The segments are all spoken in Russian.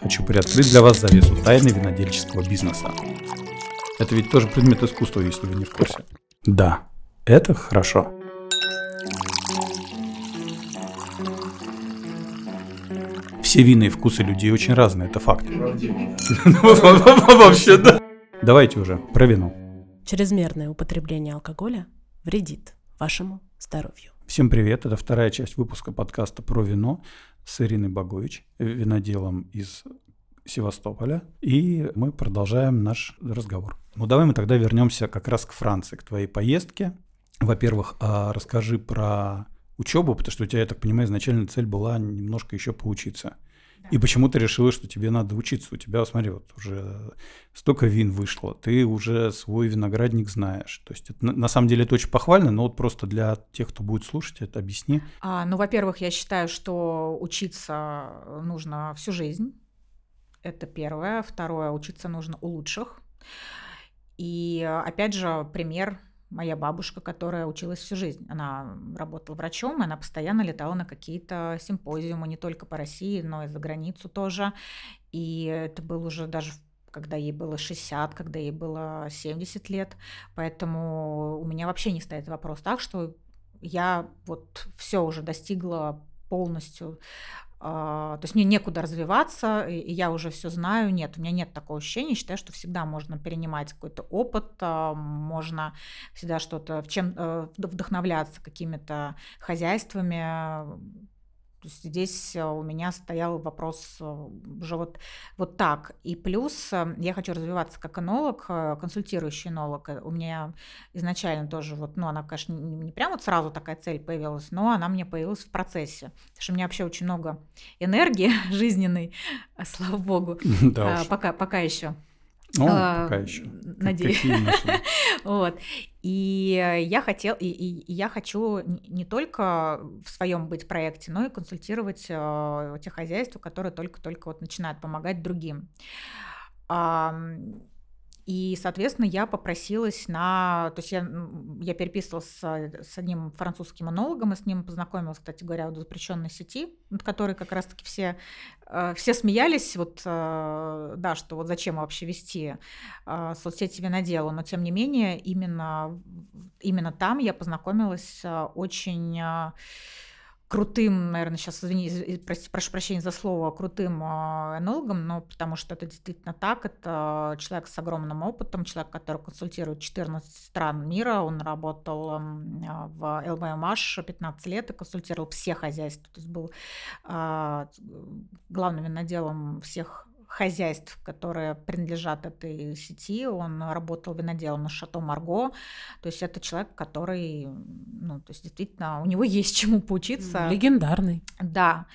Хочу приоткрыть для вас завесу тайны винодельческого бизнеса. Это ведь тоже предмет искусства, если вы не в курсе. Да, это хорошо. Все вины и вкусы людей очень разные, это факт. Вообще, да. Давайте уже про вино. Чрезмерное употребление алкоголя вредит вашему здоровью. Всем привет, это вторая часть выпуска подкаста про вино с Ириной Богович, виноделом из Севастополя. И мы продолжаем наш разговор. Ну давай мы тогда вернемся как раз к Франции, к твоей поездке. Во-первых, а расскажи про учебу, потому что у тебя, я так понимаю, изначальная цель была немножко еще поучиться. И почему ты решила, что тебе надо учиться? У тебя, смотри, вот уже столько вин вышло, ты уже свой виноградник знаешь. То есть это, на самом деле это очень похвально, но вот просто для тех, кто будет слушать, это объясни. А, ну, во-первых, я считаю, что учиться нужно всю жизнь. Это первое. Второе, учиться нужно у лучших. И опять же, пример моя бабушка, которая училась всю жизнь. Она работала врачом, и она постоянно летала на какие-то симпозиумы, не только по России, но и за границу тоже. И это был уже даже когда ей было 60, когда ей было 70 лет. Поэтому у меня вообще не стоит вопрос так, что я вот все уже достигла полностью то есть мне некуда развиваться, и я уже все знаю. Нет, у меня нет такого ощущения. Считаю, что всегда можно перенимать какой-то опыт, а, можно всегда что-то в чем э, вдохновляться какими-то хозяйствами, здесь э, у меня стоял вопрос э, уже вот, вот так. И плюс э, я хочу развиваться как энолог, консультирующий энолог. У меня изначально тоже вот, ну, она, конечно, не, не прямо вот сразу такая цель появилась, но она мне появилась в процессе. Потому что у меня вообще очень много энергии жизненной, слава богу, да пока, пока еще. Ну, а, пока еще. Надеюсь. вот. И я хотел, и, и, я хочу не только в своем быть проекте, но и консультировать э, те хозяйства, которые только-только вот начинают помогать другим. И, соответственно, я попросилась на... То есть я, я переписывалась с, с одним французским монологом, и с ним познакомилась, кстати говоря, в запрещенной сети, над которой как раз-таки все, э, все смеялись, вот, э, да, что вот зачем вообще вести э, соцсети винодела, но тем не менее именно, именно там я познакомилась очень крутым, наверное, сейчас, извини, прошу прощения за слово, крутым а, энологом, но потому что это действительно так, это человек с огромным опытом, человек, который консультирует 14 стран мира, он работал а, в ЛВМH 15 лет и консультировал все хозяйства, то есть был а, главным виноделом всех хозяйств, которые принадлежат этой сети. Он работал виноделом на Шато Марго. То есть это человек, который, ну, то есть действительно, у него есть чему поучиться. Легендарный. Да.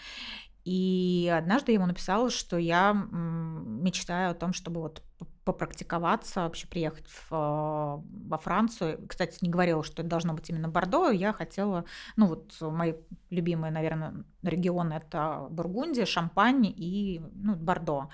И однажды ему написала, что я мечтаю о том, чтобы вот попрактиковаться, вообще приехать в, а, во Францию. Кстати, не говорила, что это должно быть именно Бордо. Я хотела, ну вот мои любимые, наверное, регионы это Бургундия, Шампань и ну, Бордо.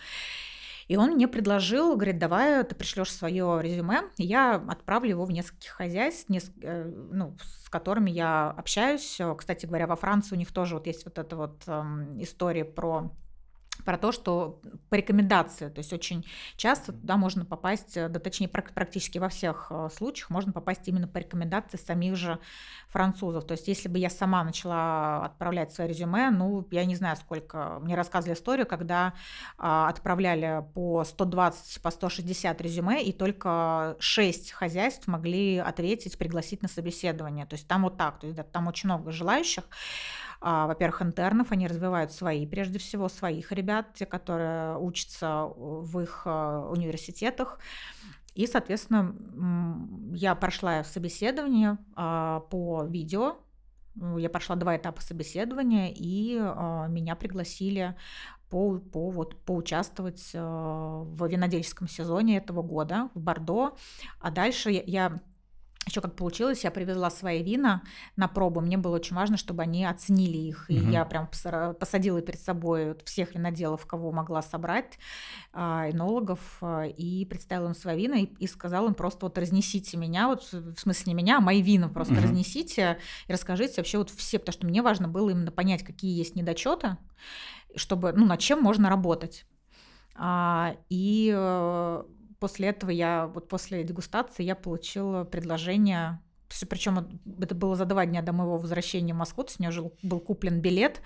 И он мне предложил, говорит, давай ты пришлешь свое резюме, и я отправлю его в нескольких хозяйств, неск... Э, ну, с которыми я общаюсь. Кстати говоря, во Франции у них тоже вот есть вот эта вот эм, история про про то, что по рекомендации, то есть очень часто туда можно попасть, э, да точнее практически во всех э, случаях можно попасть именно по рекомендации самих же французов. То есть если бы я сама начала отправлять свое резюме, ну, я не знаю сколько, мне рассказывали историю, когда а, отправляли по 120, по 160 резюме, и только 6 хозяйств могли ответить, пригласить на собеседование. То есть там вот так, то есть да, там очень много желающих. А, во-первых, интернов, они развивают свои, прежде всего, своих ребят, те, которые учатся в их а, университетах. И, соответственно, я прошла собеседование а, по видео, я прошла два этапа собеседования, и меня пригласили по, по, вот, поучаствовать в винодельческом сезоне этого года в Бордо. А дальше я, я еще как получилось, я привезла свои вина на пробу. Мне было очень важно, чтобы они оценили их. И угу. я прям посадила перед собой всех виноделов, кого могла собрать, а, энологов, а, и представила им свои вина и, и сказала им просто вот разнесите меня, вот в смысле не меня, а мои вина просто угу. разнесите и расскажите вообще вот все, потому что мне важно было именно понять, какие есть недочеты, чтобы, ну, над чем можно работать. А, и э, после этого я, вот после дегустации я получила предложение причем это было за два дня до моего возвращения в Москву, то есть у меня уже был куплен билет,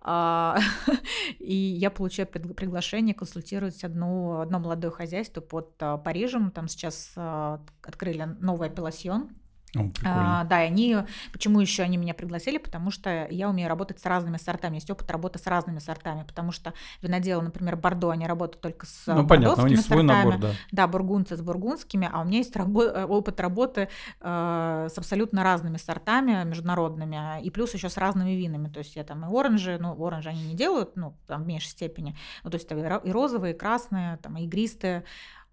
а, и я получаю приглашение консультировать одну, одно молодое хозяйство под а, Парижем, там сейчас а, открыли новый апелласьон, о, а, да, и они, почему еще они меня пригласили, потому что я умею работать с разными сортами, есть опыт работы с разными сортами, потому что виноделы, например, Бордо, они работают только с ну, понятно, у них свой сортами, набор, да. Да, бургунцы с бургундскими, а у меня есть рабо- э, опыт работы э, с абсолютно разными сортами международными, и плюс еще с разными винами, то есть я там и оранжи, ну, оранжи они не делают, ну, там в меньшей степени, ну, то есть и розовые, и красные, там, и игристые, а,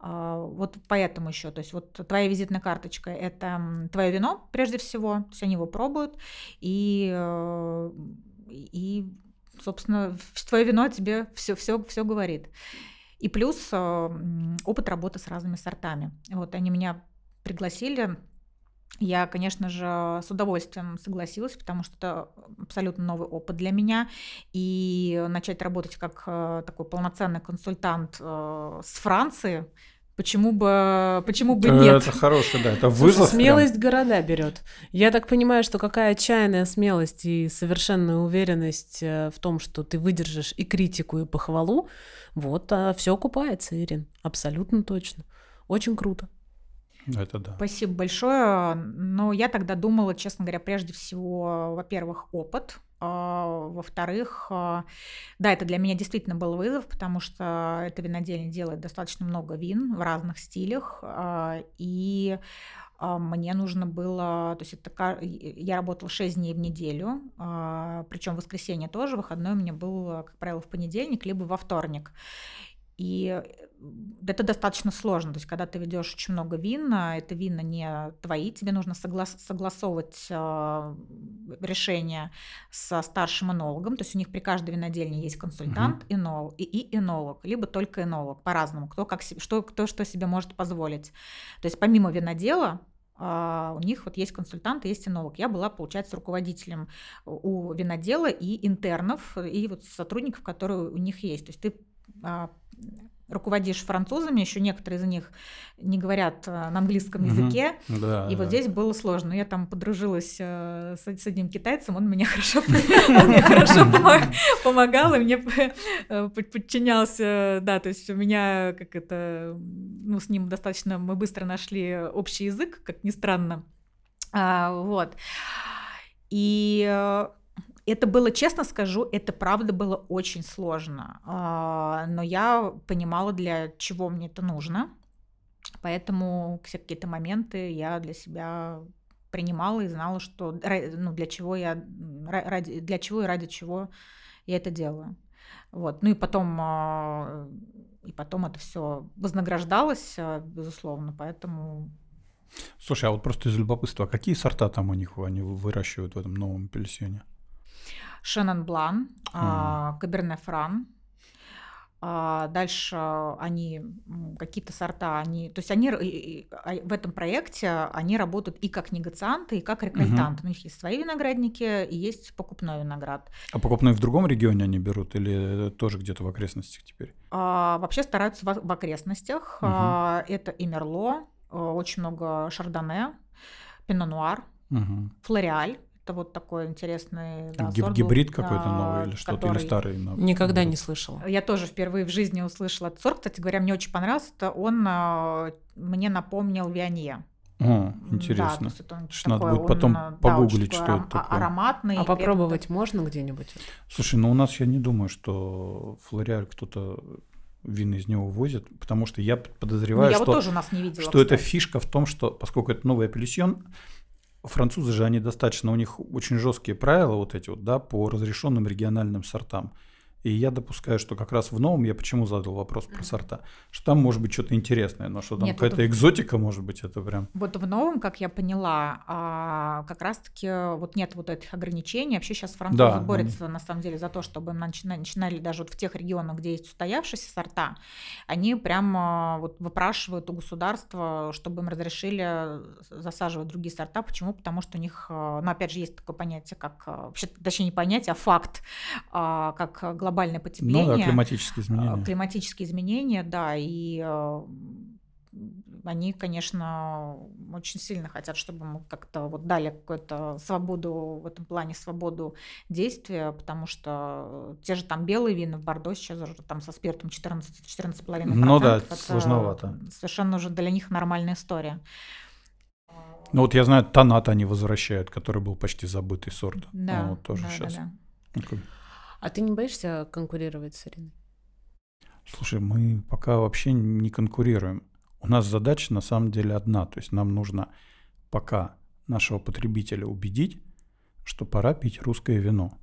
вот поэтому еще, то есть вот твоя визитная карточка – это твое вино прежде всего, то есть они его пробуют, и, э, и собственно, твое вино тебе все, все, все говорит. И плюс э, опыт работы с разными сортами. Вот они меня пригласили я, конечно же, с удовольствием согласилась, потому что это абсолютно новый опыт для меня. И начать работать как э, такой полноценный консультант э, с Франции, Почему бы, почему бы нет? Это хороший, да, это вызов. смелость прям. города берет. Я так понимаю, что какая отчаянная смелость и совершенная уверенность э, в том, что ты выдержишь и критику, и похвалу, вот, а все окупается, Ирин, абсолютно точно. Очень круто. Это да. Спасибо большое. Но я тогда думала, честно говоря, прежде всего, во-первых, опыт. А, во-вторых, а, да, это для меня действительно был вызов, потому что эта винодельня делает достаточно много вин в разных стилях. А, и мне нужно было, то есть это, я работала 6 дней в неделю, причем воскресенье тоже, выходной у меня был, как правило, в понедельник, либо во вторник. И это достаточно сложно. То есть, когда ты ведешь очень много вин, это вина не твои, тебе нужно соглас согласовывать э, решение со старшим энологом. То есть у них при каждой винодельне есть консультант, угу. энолог и, и энолог, либо только энолог, по-разному, кто, как, что, кто что себе может позволить. То есть помимо винодела, Uh, у них вот есть консультант и есть энолог. Я была, получается, руководителем у винодела и интернов, и вот сотрудников, которые у них есть. То есть ты руководишь французами, еще некоторые из них не говорят э, на английском языке, угу. да, и да. вот здесь было сложно. Я там подружилась э, с, с одним китайцем, он меня хорошо, мне хорошо помогал, и мне э, подчинялся, да, то есть у меня как это, ну, с ним достаточно, мы быстро нашли общий язык, как ни странно, а, вот. И это было, честно скажу, это правда было очень сложно. А, но я понимала, для чего мне это нужно. Поэтому все какие-то моменты я для себя принимала и знала, что ну, для чего я ради, для чего и ради чего я это делаю. Вот. Ну и потом, а, и потом это все вознаграждалось, а, безусловно, поэтому Слушай, а вот просто из любопытства, какие сорта там у них они выращивают в этом новом апельсине? Шеннон Блан, mm. Каберне Фран. А, дальше они какие-то сорта, они, то есть они а, в этом проекте они работают и как негацианты, и как рекольтанты. Угу. У них есть свои виноградники и есть покупной виноград. А покупной в другом регионе они берут или тоже где-то в окрестностях теперь? А, вообще стараются в, в окрестностях. Угу. А, это и Мерло, очень много Шардоне, Пино-Нуар, угу. Флориаль это вот такой интересный да, Гиб- сорт Гибрид какой-то новый или что-то, или старый? Никогда не слышала. Я тоже впервые в жизни услышала этот сорт. Кстати говоря, мне очень понравился. Это он а, мне напомнил Вианье. О, интересно. Да, то есть надо будет потом он, погуглить, да, что это такое. Ароматный. А попробовать можно где-нибудь? Слушай, ну у нас я не думаю, что флориаль кто-то вины из него возит, потому что я подозреваю, ну, я что, вот тоже у нас не видела, что эта фишка в том, что поскольку это новый апельсин, французы же, они достаточно, у них очень жесткие правила вот эти вот, да, по разрешенным региональным сортам. И я допускаю, что как раз в новом, я почему задал вопрос про сорта, что там может быть что-то интересное, но что там какая-то это... экзотика может быть, это прям... Вот в новом, как я поняла, а, как раз-таки вот нет вот этих ограничений. Вообще сейчас французы да, борются они... на самом деле за то, чтобы начинали, начинали даже вот в тех регионах, где есть устоявшиеся сорта, они прямо вот выпрашивают у государства, чтобы им разрешили засаживать другие сорта. Почему? Потому что у них, ну опять же, есть такое понятие, как, вообще, точнее не понятие, а факт, как глобальный глобальное потепление. Ну да, климатические э, изменения. Климатические изменения, да, и э, они, конечно, очень сильно хотят, чтобы мы как-то вот дали какую-то свободу в этом плане, свободу действия, потому что те же там белые вина в Бордо сейчас уже там со спиртом 14-14,5%. Ну да, это сложновато. Совершенно уже для них нормальная история. Ну вот я знаю, тонат они возвращают, который был почти забытый сорт. Да, Ну, вот тоже да, сейчас. да, Такой, А ты не боишься конкурировать с Ириной? Слушай, мы пока вообще не конкурируем. У нас задача на самом деле одна. То есть нам нужно пока нашего потребителя убедить, что пора пить русское вино.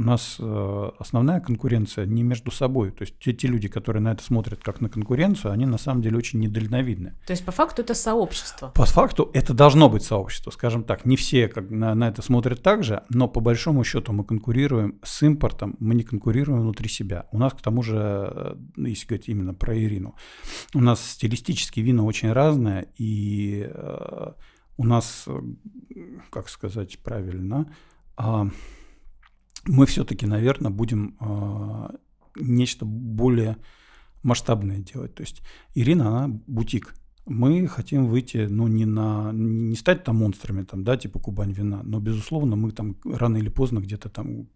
У нас э, основная конкуренция не между собой. То есть те, те люди, которые на это смотрят как на конкуренцию, они на самом деле очень недальновидны. То есть по факту это сообщество. По факту это должно быть сообщество, скажем так. Не все как на, на это смотрят так же, но по большому счету мы конкурируем с импортом, мы не конкурируем внутри себя. У нас к тому же, э, если говорить именно про Ирину, у нас стилистические вина очень разные, и э, у нас, э, как сказать правильно, э, мы все-таки, наверное, будем э, нечто более масштабное делать. То есть Ирина, она бутик. Мы хотим выйти, ну, не на, не стать там монстрами, там, да, типа Кубань вина, но, безусловно, мы там рано или поздно где-то там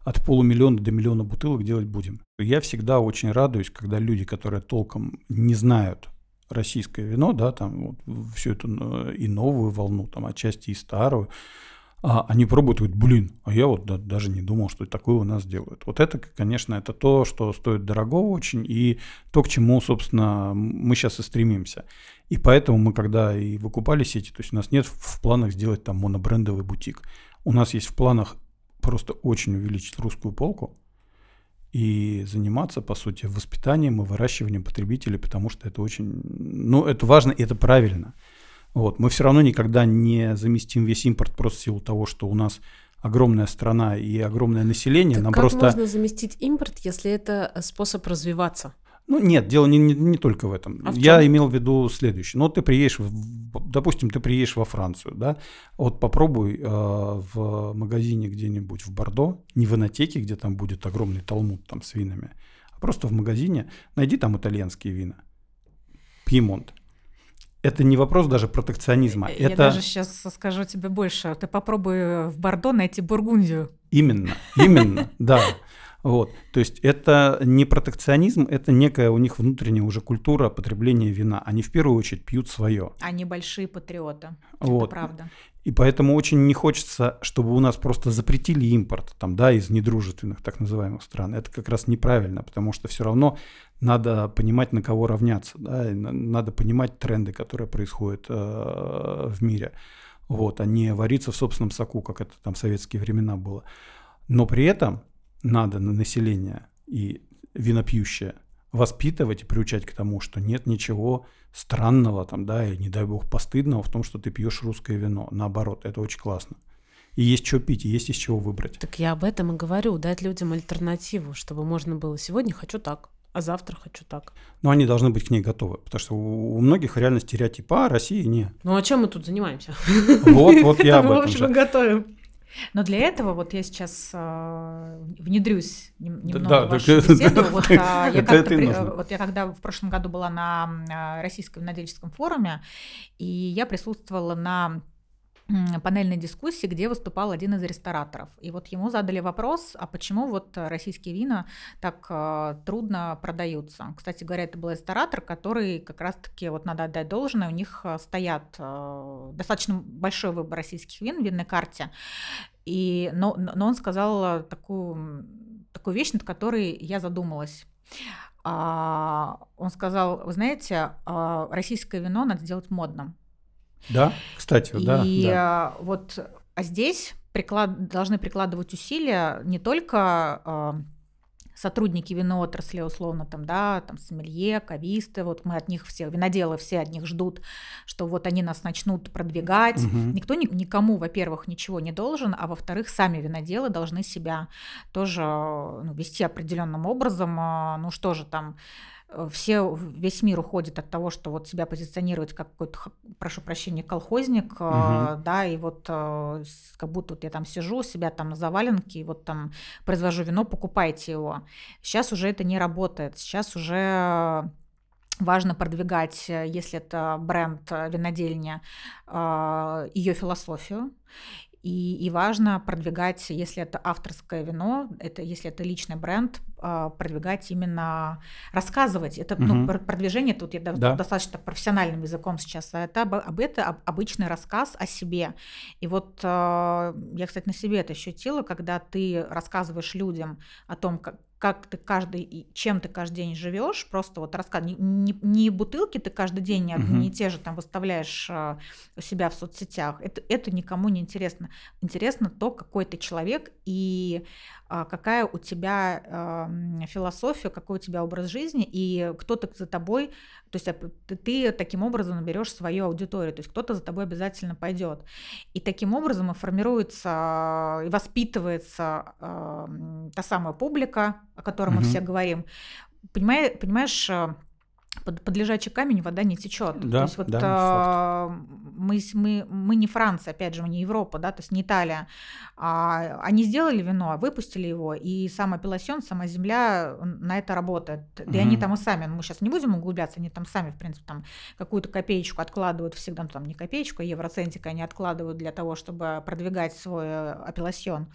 от полумиллиона до миллиона бутылок делать будем. Я всегда очень радуюсь, когда люди, которые толком не знают российское вино, да, там вот всю эту э, и новую волну, там отчасти и старую, а они пробуют, говорят, блин, а я вот да, даже не думал, что такое у нас делают. Вот это, конечно, это то, что стоит дорого очень, и то, к чему, собственно, мы сейчас и стремимся. И поэтому мы, когда и выкупали сети, то есть у нас нет в планах сделать там монобрендовый бутик. У нас есть в планах просто очень увеличить русскую полку и заниматься, по сути, воспитанием и выращиванием потребителей, потому что это очень, ну, это важно и это правильно. Вот. Мы все равно никогда не заместим весь импорт просто в силу того, что у нас огромная страна и огромное население. Так Нам как просто... можно заместить импорт, если это э, способ развиваться? Ну нет, дело не, не, не только в этом. А в Я имел в виду следующее. Ну, ты приедешь, в- допустим, ты приедешь во Францию, да, вот попробуй э, в магазине где-нибудь в Бордо, не в инотеке, где там будет огромный талмуд там с винами, а просто в магазине найди там итальянские вина. Пьемонт. Это не вопрос даже протекционизма. Я это даже сейчас скажу тебе больше. Ты попробуй в Бордо найти Бургундию. Именно, именно, да. Вот, то есть это не протекционизм, это некая у них внутренняя уже культура потребления вина. Они в первую очередь пьют свое. Они большие патриоты. Вот. Это правда. И поэтому очень не хочется, чтобы у нас просто запретили импорт там, да, из недружественных так называемых стран. Это как раз неправильно, потому что все равно надо понимать, на кого равняться, да, надо понимать тренды, которые происходят э, в мире. Вот, а не вариться в собственном соку, как это там в советские времена было. Но при этом надо на население и винопьющее воспитывать и приучать к тому, что нет ничего странного там, да, и не дай бог постыдного в том, что ты пьешь русское вино. Наоборот, это очень классно. И есть что пить, и есть из чего выбрать. Так я об этом и говорю, дать людям альтернативу, чтобы можно было сегодня хочу так, а завтра хочу так. Но они должны быть к ней готовы, потому что у у многих реально стереотип, а Россия не. Ну а чем мы тут занимаемся? Вот, вот я об Мы, в этом общем, же. и готовим. Но для этого вот я сейчас э, внедрюсь нем- немного да, в вашу беседу. Вот, а, я при- вот когда в прошлом году была на э, Российском винодельческом форуме, и я присутствовала на панельной дискуссии, где выступал один из рестораторов. И вот ему задали вопрос, а почему вот российские вина так э, трудно продаются. Кстати говоря, это был ресторатор, который как раз-таки, вот надо отдать должное, у них э, стоят э, достаточно большой выбор российских вин в винной карте. И, но, но он сказал такую, такую вещь, над которой я задумалась. А, он сказал, вы знаете, а, российское вино надо сделать модным. Да, кстати, да, И да. а, вот а здесь приклад- должны прикладывать усилия не только а, сотрудники виноотрасли, условно, там, да, там, сомелье, кависты, вот мы от них все, виноделы все от них ждут, что вот они нас начнут продвигать. Мгм. Никто ни- никому, во-первых, ничего не должен, а во-вторых, сами виноделы должны себя тоже ну, вести определенным образом. А, Ну что же там, все, весь мир уходит от того, что вот себя позиционировать как какой-то, прошу прощения, колхозник, угу. да, и вот как будто вот я там сижу, себя там на заваленке, и вот там произвожу вино, покупайте его. Сейчас уже это не работает. Сейчас уже важно продвигать, если это бренд винодельня, ее философию. И, и важно продвигать, если это авторское вино, это, если это личный бренд, а, продвигать именно, рассказывать. Это угу. ну, продвижение, тут я да. достаточно профессиональным языком сейчас, а это, об, это обычный рассказ о себе. И вот а, я, кстати, на себе это ощутила, когда ты рассказываешь людям о том, как, как ты каждый, чем ты каждый день живешь, просто вот рассказ, не, не, не бутылки ты каждый день не, угу. не те же там выставляешь э, у себя в соцсетях, это, это никому не интересно. Интересно то, какой ты человек и а, какая у тебя э, философия, какой у тебя образ жизни, и кто-то за тобой, то есть ты таким образом наберешь свою аудиторию, то есть кто-то за тобой обязательно пойдет. И таким образом и формируется, и воспитывается э, та самая публика, о которой угу. мы все говорим. Понимаешь, понимаешь под, под лежачий камень вода не течет. Да, то есть вот да, э, мы, мы, мы не Франция, опять же, мы не Европа, да, то есть не Италия. А, они сделали вино, выпустили его, и сам апелласьон, сама земля на это работает. Mm-hmm. И они там и сами, мы сейчас не будем углубляться, они там сами, в принципе, там какую-то копеечку откладывают всегда, ну, там не копеечку, а евроцентик они откладывают для того, чтобы продвигать свой э, апелласьон.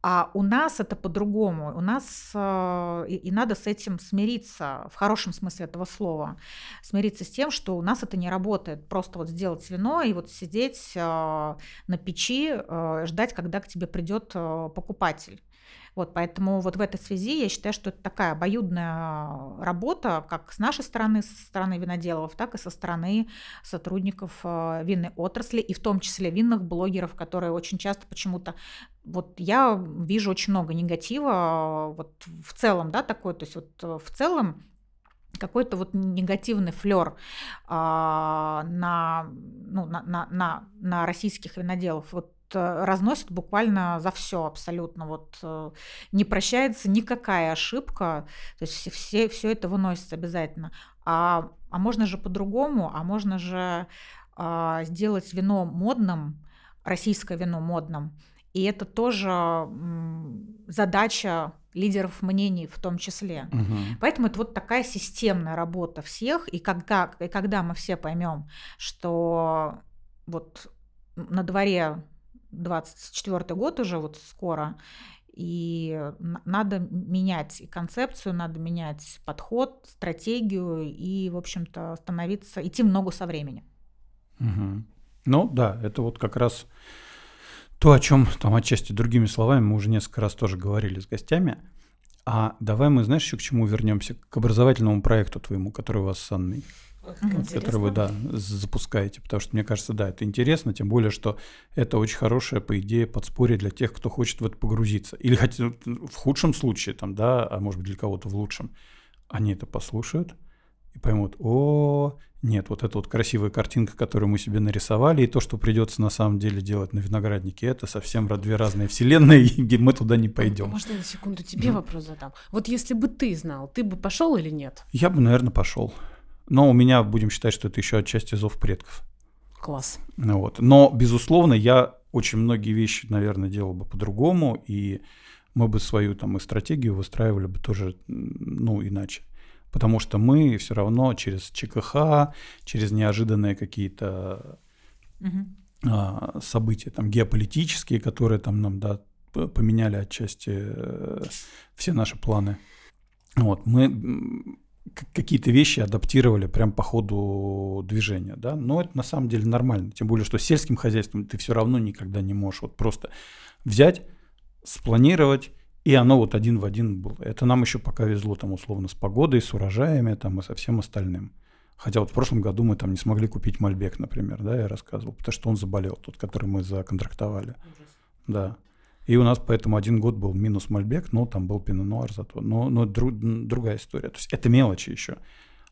А у нас это по-другому. У нас э, и, и надо с этим смириться, в хорошем смысле этого слова. Смириться с тем, что у нас это не работает. Просто вот сделать вино и вот сидеть э, на печи, э, ждать, когда к тебе придет покупатель. Вот, поэтому вот в этой связи я считаю, что это такая обоюдная работа, как с нашей стороны, со стороны виноделов, так и со стороны сотрудников э, винной отрасли, и в том числе винных блогеров, которые очень часто почему-то вот я вижу очень много негатива вот в целом, да, такой, то есть вот э, в целом какой-то вот негативный флер а, на, ну, на, на, на, на российских виноделов. Вот Э, разносит буквально за все абсолютно. Вот э, не прощается никакая ошибка, то есть все, все, все это выносится обязательно. А, а можно же по-другому, а можно же а, сделать вино модным, российское вино модным. И это тоже задача лидеров мнений в том числе. Угу. Поэтому это вот такая системная работа всех. И когда, и когда мы все поймем, что вот на дворе 24 год уже вот скоро, и надо менять и концепцию, надо менять подход, стратегию и, в общем-то, становиться, идти много со временем. Угу. Ну да, это вот как раз то, о чем там отчасти другими словами мы уже несколько раз тоже говорили с гостями. А давай мы, знаешь, еще к чему вернемся? К образовательному проекту твоему, который у вас с Анной вот, который вы, да, запускаете. Потому что, мне кажется, да, это интересно, тем более, что это очень хорошее, по идее, подспорье для тех, кто хочет в это погрузиться. Или хотя в худшем случае, там, да, а может быть для кого-то в лучшем, они это послушают и поймут, о, нет, вот эта вот красивая картинка, которую мы себе нарисовали, и то, что придется на самом деле делать на винограднике, это совсем две разные вселенные, и мы туда не пойдем. Можно на секунду тебе вопрос задам? Вот если бы ты знал, ты бы пошел или нет? Я бы, наверное, пошел. Но у меня, будем считать, что это еще отчасти зов предков. Класс. Ну вот. Но, безусловно, я очень многие вещи, наверное, делал бы по-другому, и мы бы свою там и стратегию выстраивали бы тоже, ну, иначе. Потому что мы все равно через ЧКХ, через неожиданные какие-то угу. события там геополитические, которые там нам да, поменяли отчасти э, все наши планы. Вот, мы какие-то вещи адаптировали прям по ходу движения, да, но это на самом деле нормально, тем более, что сельским хозяйством ты все равно никогда не можешь вот просто взять, спланировать, и оно вот один в один было. Это нам еще пока везло там условно с погодой, с урожаями там и со всем остальным. Хотя вот в прошлом году мы там не смогли купить Мальбек, например, да, я рассказывал, потому что он заболел, тот, который мы законтрактовали. Ужас. Да. И у нас поэтому один год был минус Мальбек, но там был Пино зато. Но, но друг, другая история. То есть это мелочи еще.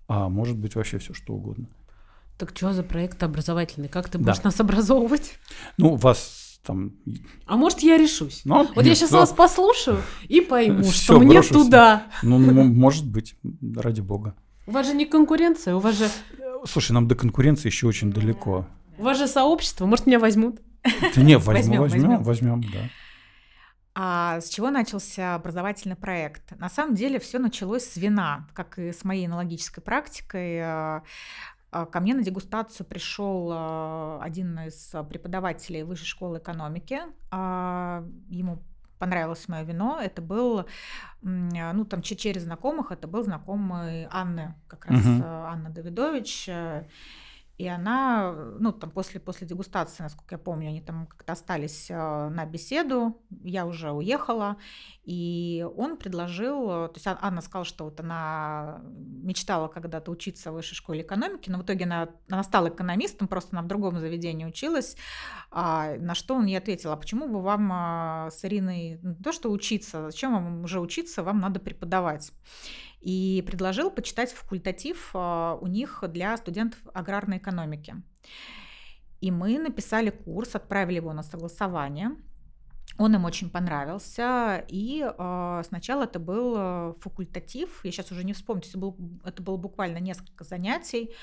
А может быть вообще все что угодно. Так что за проект образовательный? Как ты будешь да. нас образовывать? Ну, вас там... А может, я решусь? Ну, Вот я сейчас да. вас послушаю и пойму, Всё, что мне туда. Ну, ну, может быть, ради бога. У вас же не конкуренция, у вас же, Слушай, нам до конкуренции еще очень далеко. у вас же сообщество, может, меня возьмут? Да не, возьмем, возьмем. возьмем, да. А с чего начался образовательный проект? На самом деле все началось с вина, как и с моей аналогической практикой. А, а, Ко мне на дегустацию пришел а, один из преподавателей Высшей школы экономики. Ему понравилось мое вино. Это был, ну там че- через знакомых, это был знакомый Анны, как раз а, Анна Давидович. Э, И она, ну, там после, после дегустации, насколько я помню, они там как-то остались э, на беседу, я уже уехала, и он предложил, э, то есть А- Анна сказала, что вот она мечтала когда-то учиться в высшей школе экономики, но в итоге она, она стала экономистом, просто она в другом заведении училась, а, на что он ей ответил, а почему бы вам с Ириной не то, что учиться, зачем вам уже учиться, вам надо преподавать. И предложил почитать факультатив а, у них для студентов аграрной экономики. И мы написали курс, отправили его на согласование. Он им очень понравился. И э, сначала это был э, факультатив. Я сейчас уже не вспомню. Это, был, это было буквально несколько занятий.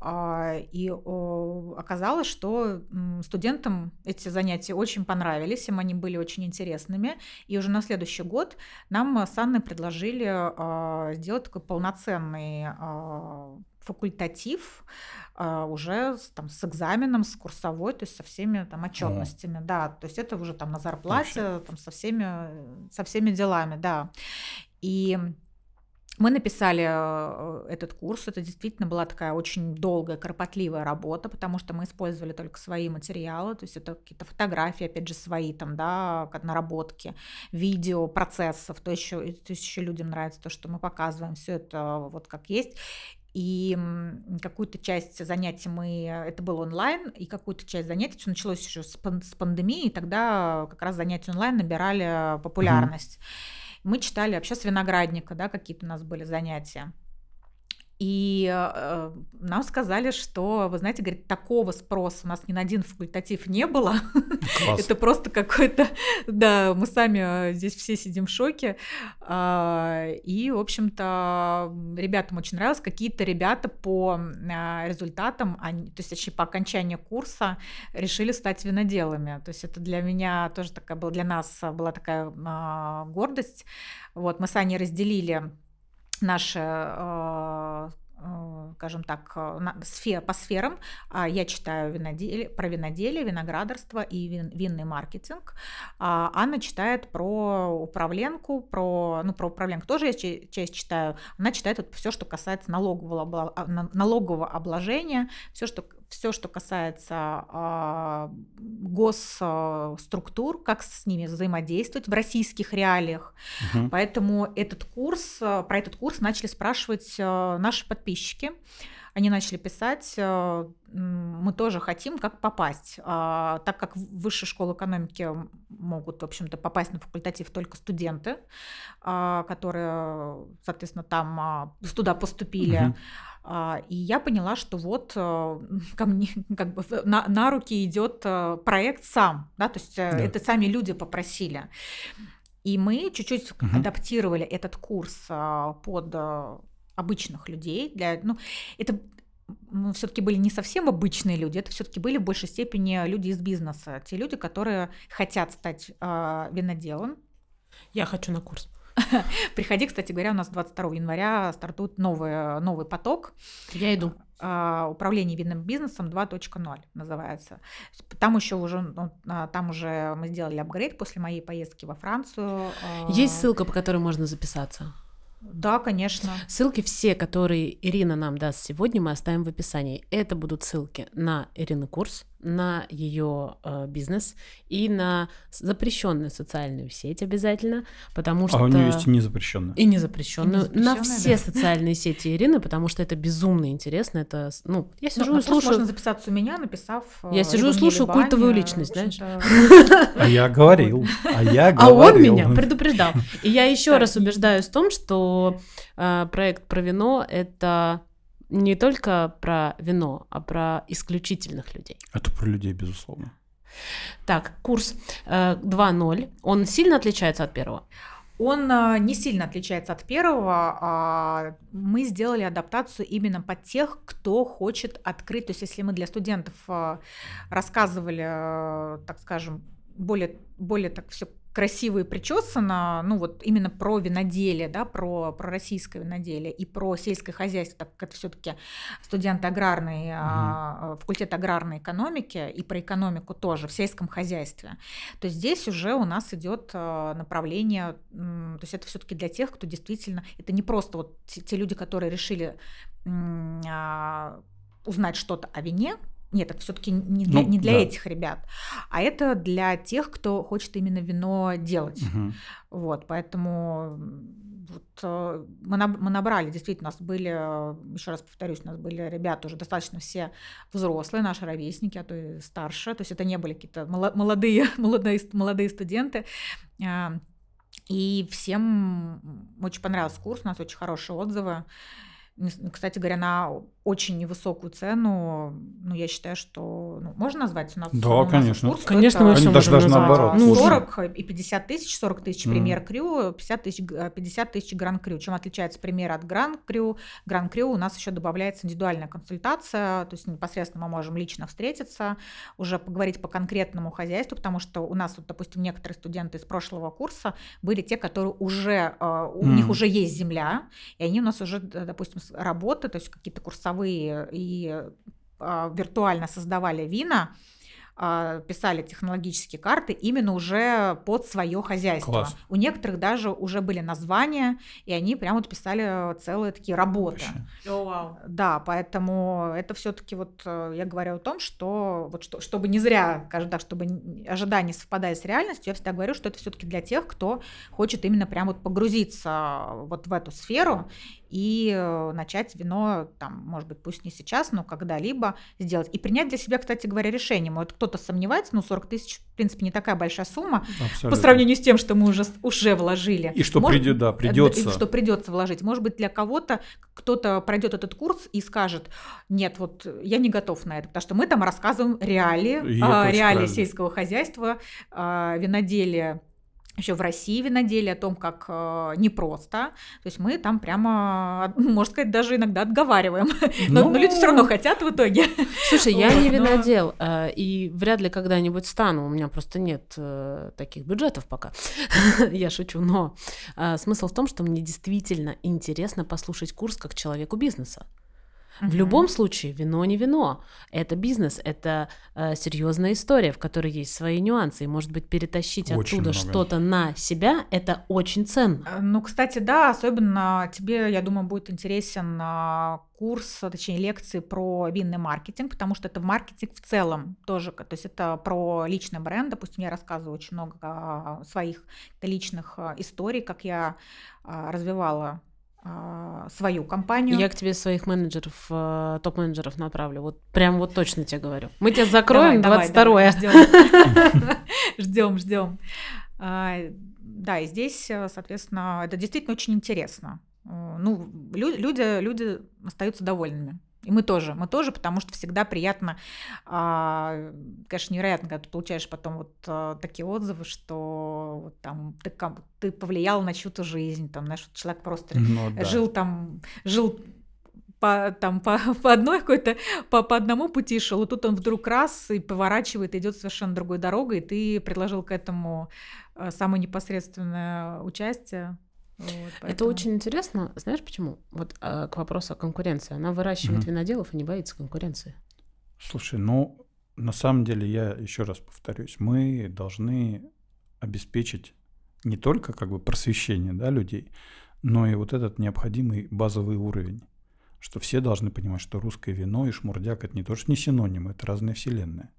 А, И оказалось, что студентам эти занятия очень понравились, им они были очень интересными. И уже на следующий год нам с Анной предложили а, сделать такой полноценный а, факультатив а, уже там, с экзаменом, с курсовой, то есть со всеми там отчетностями, да, то есть это уже там на зарплате, там со всеми, со всеми делами, да. И мы написали э, этот курс. Это действительно была такая очень долгая, кропотливая работа, потому что мы использовали только свои материалы, то есть это какие-то фотографии, опять же, свои там, да, наработки, видео, процессов, то еще, то есть еще людям нравится то, что мы показываем, все это вот как есть. И какую-то часть занятий мы, это был онлайн, и какую-то часть занятий, всё началось еще с, пан- с пандемии, и тогда как раз занятия онлайн набирали популярность. Мы читали вообще с виноградника, да, какие-то у нас были занятия. И э, нам сказали, что, вы знаете, говорит, такого спроса у нас ни на один факультатив не было. Класс. Это просто какой-то, да, мы сами э, здесь все сидим в шоке. А, И, в общем-то, ребятам очень нравилось. Какие-то ребята по а, результатам, они- то есть точнее, по окончанию курса решили стать виноделами. То есть это для меня тоже такая была, для нас была такая а, гордость. Вот, мы с Аней разделили наши э, э, скажем так, э, по сферам. А Я читаю виноделие, про виноделие, виноградарство и вин- винный маркетинг. А Анна читает про управленку, про, ну, про управленку тоже я ча- часть читаю. Она читает все, что касается налогового, а, на- налогового обложения, все, что, все, что касается а, госструктур, как с ними взаимодействовать в российских реалиях. Мгм. Поэтому этот курс, э, про этот курс начали спрашивать э, наши подписчики. Они начали писать, э, мы тоже хотим, как попасть. А, Так как в высшую школу экономики могут, в общем-то, попасть на факультатив только студенты, а, которые, соответственно, там а, туда поступили. А, И я поняла, что вот э, ко мне как бы на, на руки идет э, проект сам, да, то есть Да. это сами люди попросили. И мы чуть-чуть Мгм. адаптировали этот курс под обычных людей. Для, ну, это все-таки были не совсем обычные люди, это все-таки были в большей степени люди из бизнеса, те люди, которые хотят стать а, виноделом. Я хочу на курс. Приходи, кстати говоря, у нас 22 января стартует новый, новый поток. Я иду. а, управление винным бизнесом 2.0 называется. Там еще уже, ну, а, там уже мы сделали апгрейд после моей поездки во Францию. Есть ссылка, по которой можно записаться. Да, конечно. Ссылки все, которые Ирина нам даст сегодня, мы оставим в описании. Это будут ссылки на Ирины курс, на ее э, бизнес и на запрещенную социальную сеть обязательно, потому что А у нее есть и незапрещенная. и незапрещенную И на все да. социальные сети Ирины, потому что это безумно интересно. Это, ну, я Ну, сижу на и слушаю. Можно записаться у меня, написав. Я э, сижу и слушаю культовую личность, знаешь. А я говорил. А я А он говорил. меня предупреждал. И я еще раз убеждаюсь в том, что э, проект про вино это не только про вино, а про исключительных людей. Это про людей, безусловно. Так, курс э, 2.0, он сильно отличается от первого? Он а, не сильно отличается от первого. А, мы сделали адаптацию именно под тех, кто хочет открыть. То есть, если мы для студентов а, рассказывали, так скажем, более, более так все красиво и причесано, ну вот именно про виноделие, да, про, про российское виноделие и про сельское хозяйство, так как это все-таки студенты аграрной, mm-hmm. факультет аграрной экономики и про экономику тоже в сельском хозяйстве, то здесь уже у нас идет а, направление, то есть это все-таки для тех, кто действительно, это не просто вот те, те люди, которые решили а, узнать что-то о вине, нет, это все-таки не для, ну, не для да. этих ребят, а это для тех, кто хочет именно вино делать. Угу. Вот, поэтому вот, э, мы, мы набрали, действительно, у нас были, еще раз повторюсь, у нас были ребята уже достаточно все взрослые, наши ровесники, а то и старше, то есть это не были какие-то молодые, молодые, молодые студенты. А, и всем очень понравился курс, у нас очень хорошие отзывы. Кстати говоря, на очень невысокую цену, ну, я считаю, что ну, можно назвать у нас Да, у конечно. Курс конечно, мы все даже, даже наоборот. Ну, 40 и 50 тысяч, 40 тысяч премьер крю, 50 тысяч, 50 тысяч гран крю. Чем отличается премьер от гран крю? Гран крю у нас еще добавляется индивидуальная консультация, то есть непосредственно мы можем лично встретиться, уже поговорить по конкретному хозяйству, потому что у нас, вот, допустим, некоторые студенты из прошлого курса были те, которые уже, э, у mm. них уже есть земля, и они у нас уже, допустим, работы, то есть какие-то курсовые и а, виртуально создавали вина, а, писали технологические карты именно уже под свое хозяйство. Класс. У некоторых даже уже были названия, и они прямо вот писали целые такие работы. Oh, wow. Да, поэтому это все-таки вот э, я говорю о том, что вот что, чтобы не зря, скажем так, чтобы ожидания совпадали с реальностью, я всегда говорю, что это все-таки для тех, кто хочет именно прямо вот погрузиться вот в эту сферу и э, начать вино, там, может быть, пусть не сейчас, но когда-либо сделать. И принять для себя, кстати говоря, решение. Вот кто-то сомневается, ну, 40 тысяч, в принципе, не такая большая сумма Абсолютно. по сравнению с тем, что мы уже, уже вложили. И что может, придет, да, придется. И что придется вложить. Может быть, для кого-то кто-то пройдет этот курс и скажет, нет, вот я не готов на это, потому что мы там рассказываем реалии, а, реалии сельского хозяйства, а, виноделия еще в России виноделие, о том, как э, непросто. То есть мы там прямо, можно сказать, даже иногда отговариваем. Но, но люди все равно хотят в итоге. Слушай, я не винодел, э, и вряд ли когда-нибудь стану. У меня просто нет э, таких бюджетов пока. я шучу, но э, смысл в том, что мне действительно интересно послушать курс как человеку бизнеса. В любом случае, вино не вино. Это бизнес, это э, серьезная история, в которой есть свои нюансы. И, может быть, перетащить очень оттуда что-то на себя это очень ценно. Э, ну, кстати, да, особенно тебе, я думаю, будет интересен э, курс, точнее, лекции про винный маркетинг, потому что это маркетинг в целом тоже. То есть это про личный бренд. Допустим, я рассказываю очень много э, своих личных историй, как я развивала а, свою компанию. Я к тебе своих менеджеров, э, топ-менеджеров направлю. Вот прям вот точно тебе говорю. Мы тебя закроем давай, 22 Ждем, ждем. А, да, и здесь, э, соответственно, это действительно очень интересно. Э, ну, люди, люди остаются довольными. И мы тоже, мы тоже, потому что всегда приятно, а, конечно, невероятно, когда ты получаешь потом вот а, такие отзывы, что там ты, ты повлиял на чью-то жизнь, там, знаешь, человек просто ну, да. жил там, жил по, там, по, по одной какой-то, по, по одному пути шел, и тут он вдруг раз и поворачивает, идет совершенно другой дорогой, и ты предложил к этому а, самое непосредственное участие. Вот, поэтому... Это очень интересно. Знаешь почему? Вот э, к вопросу о конкуренции. Она выращивает угу. виноделов и не боится конкуренции. Слушай, ну, на самом деле, я еще раз повторюсь, мы должны обеспечить не только как бы просвещение да, людей, но и вот этот необходимый базовый уровень, что все должны понимать, что русское вино и шмурдяк это не то, что не синонимы, это разные вселенные.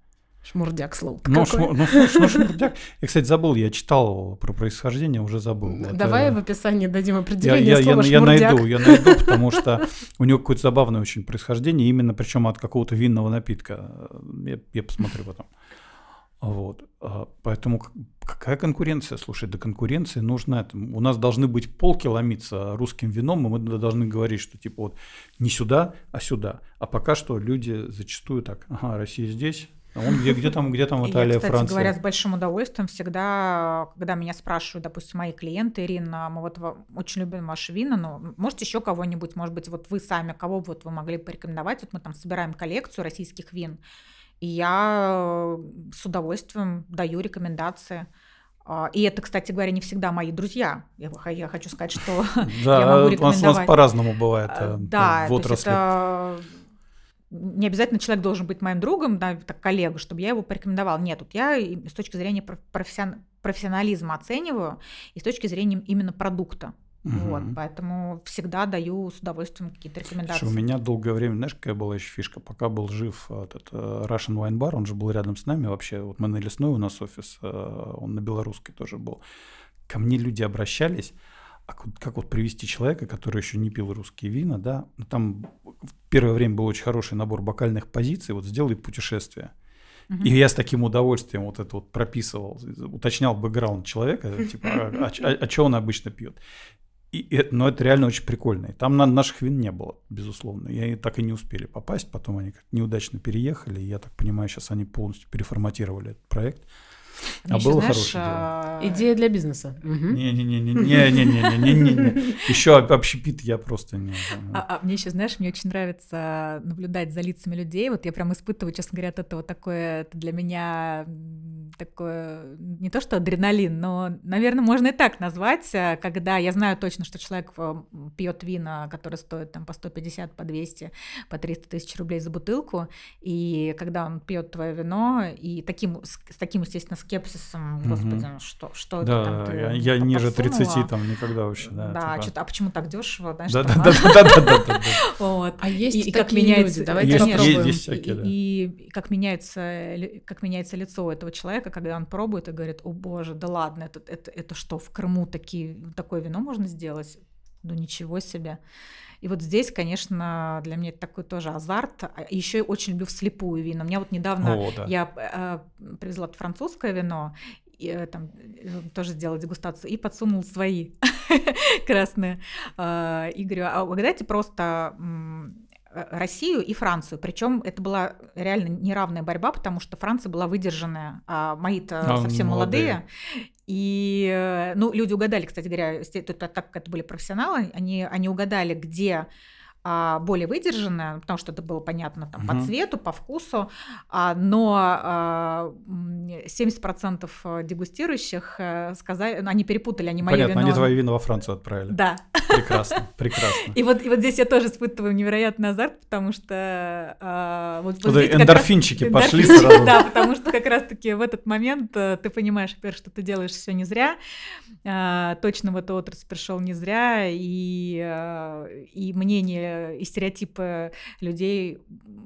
Шмурдяк слово. Ну, шмур, ну, слушай, ну, шмурдяк. Я, кстати, забыл, я читал про происхождение, уже забыл. Давай это... в описании дадим определение я, слова я, я найду, я найду, потому что у него какое-то забавное очень происхождение, именно причем от какого-то винного напитка. Я, я посмотрю потом. Вот. А, поэтому какая конкуренция? Слушай, до конкуренции нужна... У нас должны быть полки ломиться русским вином, и мы должны говорить, что типа вот не сюда, а сюда. А пока что люди зачастую так, ага, Россия здесь, Он где, где там, где там Италия, я, кстати Франция? говоря, с большим удовольствием всегда, когда меня спрашивают, допустим, мои клиенты, Ирина, мы вот очень любим ваши вина, но можете еще кого-нибудь, может быть, вот вы сами, кого вот вы могли порекомендовать? Вот мы там собираем коллекцию российских вин, и я э, с удовольствием даю рекомендации. А, И это, кстати говоря, не всегда мои друзья. Я, я хочу сказать, что Да, я могу у нас, у нас рекомендовать. по-разному бывает А, э, Да, в отрасли. это не обязательно человек должен быть моим другом, да, так, коллегу, чтобы я его порекомендовал. Нет, тут я с точки зрения проф- профессион- профессионализма оцениваю и с точки зрения именно продукта. Вот, Мгм. поэтому всегда даю с удовольствием какие-то рекомендации. Слушай, у меня долгое время, знаешь, какая была еще фишка? Пока был жив э, этот э, Russian Wine Bar, он же был рядом с нами вообще. Вот мы на Лесной у нас офис, э, он на Белорусской тоже был. Ко мне люди обращались, а как, вот привести человека, который еще не пил русские вина, да? Ну, Там в первое время был очень хороший набор бокальных позиций, вот сделай путешествие. И я с таким удовольствием вот это вот прописывал, уточнял бэкграунд человека, типа, а, что он обычно пьет. И, и- но это реально очень прикольно. И там на, наших вин не было, безусловно. И они так и не успели попасть. Потом они как неудачно переехали. И я так понимаю, сейчас они полностью переформатировали этот проект. А было хорошее дело. а, Идея для бизнеса. Мгм. Не-не-не-не-не-не-не-не. Еще общепит я просто не... А, а мне еще, знаешь, мне очень нравится наблюдать за лицами людей. Вот я прям испытываю, честно говоря, от этого такое для меня такое не то что адреналин, но, наверное, можно и так назвать, э, когда я знаю точно, что человек пьет вина, которые стоят там по 150, по 200, по 300 тысяч рублей за бутылку, и когда он пьет твое вино, и таким, с, с таким, естественно, скепсисом, господи, ну что, что это там Да, ты я, я ниже подсунула? 30 там никогда вообще, да. Да, типа. чё-то, а почему так дешево, знаешь? Да, да, а? да, да, да, да, да. Вот. А есть и, и как меняется, люди, давайте Есть- попробуем. есть всякие, да. и, и как меняется, как меняется лицо у этого человека, когда он пробует и говорит, о боже, да ладно, это, это, это что, в Крыму такие, такое вино можно сделать? Ну ничего себе. И вот здесь, конечно, для меня это такой тоже азарт. А Еще очень люблю вслепую вина. У меня вот недавно О, да. я э, привезла французское вино, и, э, там э, тоже сделала дегустацию, и подсунул свои красные Игорю. А угадайте просто м, э, Россию и Францию. Причем это была реально неравная борьба, потому что Франция была выдержанная, а мои-то А, совсем молодые. молодые. И, э, ну, люди угадали, кстати говоря, так как это были профессионалы, они, они угадали, где более выдержанная, потому что это было понятно там, по Мгм. цвету, по вкусу, а, но а, м, 70% дегустирующих э, сказали, ну, они перепутали, они мое Понятно, вино. они твои вина во Францию отправили. Да. Прекрасно, прекрасно. И вот, и вот здесь я тоже испытываю невероятный азарт, потому что а, вот, вот здесь как раз- эндорфинчики пошли Эндорфинчики, сразу. Да, потому что как раз-таки в этот момент э, ты понимаешь, во-первых, что ты делаешь все не зря, а, точно в эту отрасль пришел не зря, и, а, и мнение, и стереотипы людей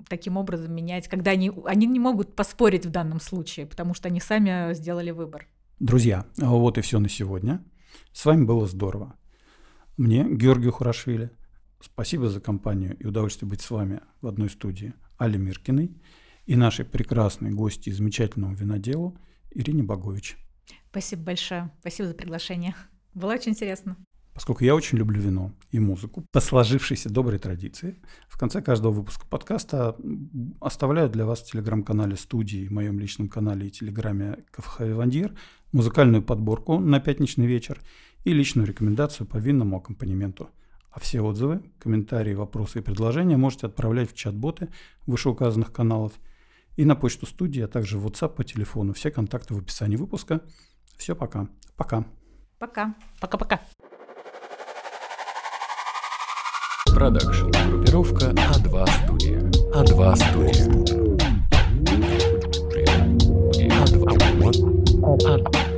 таким образом менять, когда они, они не могут поспорить в данном случае, потому что они сами сделали выбор. Друзья, вот и все на сегодня. С вами было здорово. Мне, Георгию Хурашвили, спасибо за компанию и удовольствие быть с вами в одной студии Али Миркиной и нашей прекрасной гости и замечательному виноделу Ирине Богович. Спасибо большое. Спасибо за приглашение. Было очень интересно. Поскольку я очень люблю вино и музыку, по сложившейся доброй традиции, в конце каждого выпуска подкаста оставляю для вас в телеграм-канале студии, в моем личном канале и телеграме КФХ Вивандир музыкальную подборку на пятничный вечер и личную рекомендацию по винному аккомпанементу. А все отзывы, комментарии, вопросы и предложения можете отправлять в чат-боты вышеуказанных каналов и на почту студии, а также в WhatsApp по телефону. Все контакты в описании выпуска. Все, пока. Пока. Пока. Пока-пока. Продакшн. Группировка А2 студия. А2 студия. А2. А2.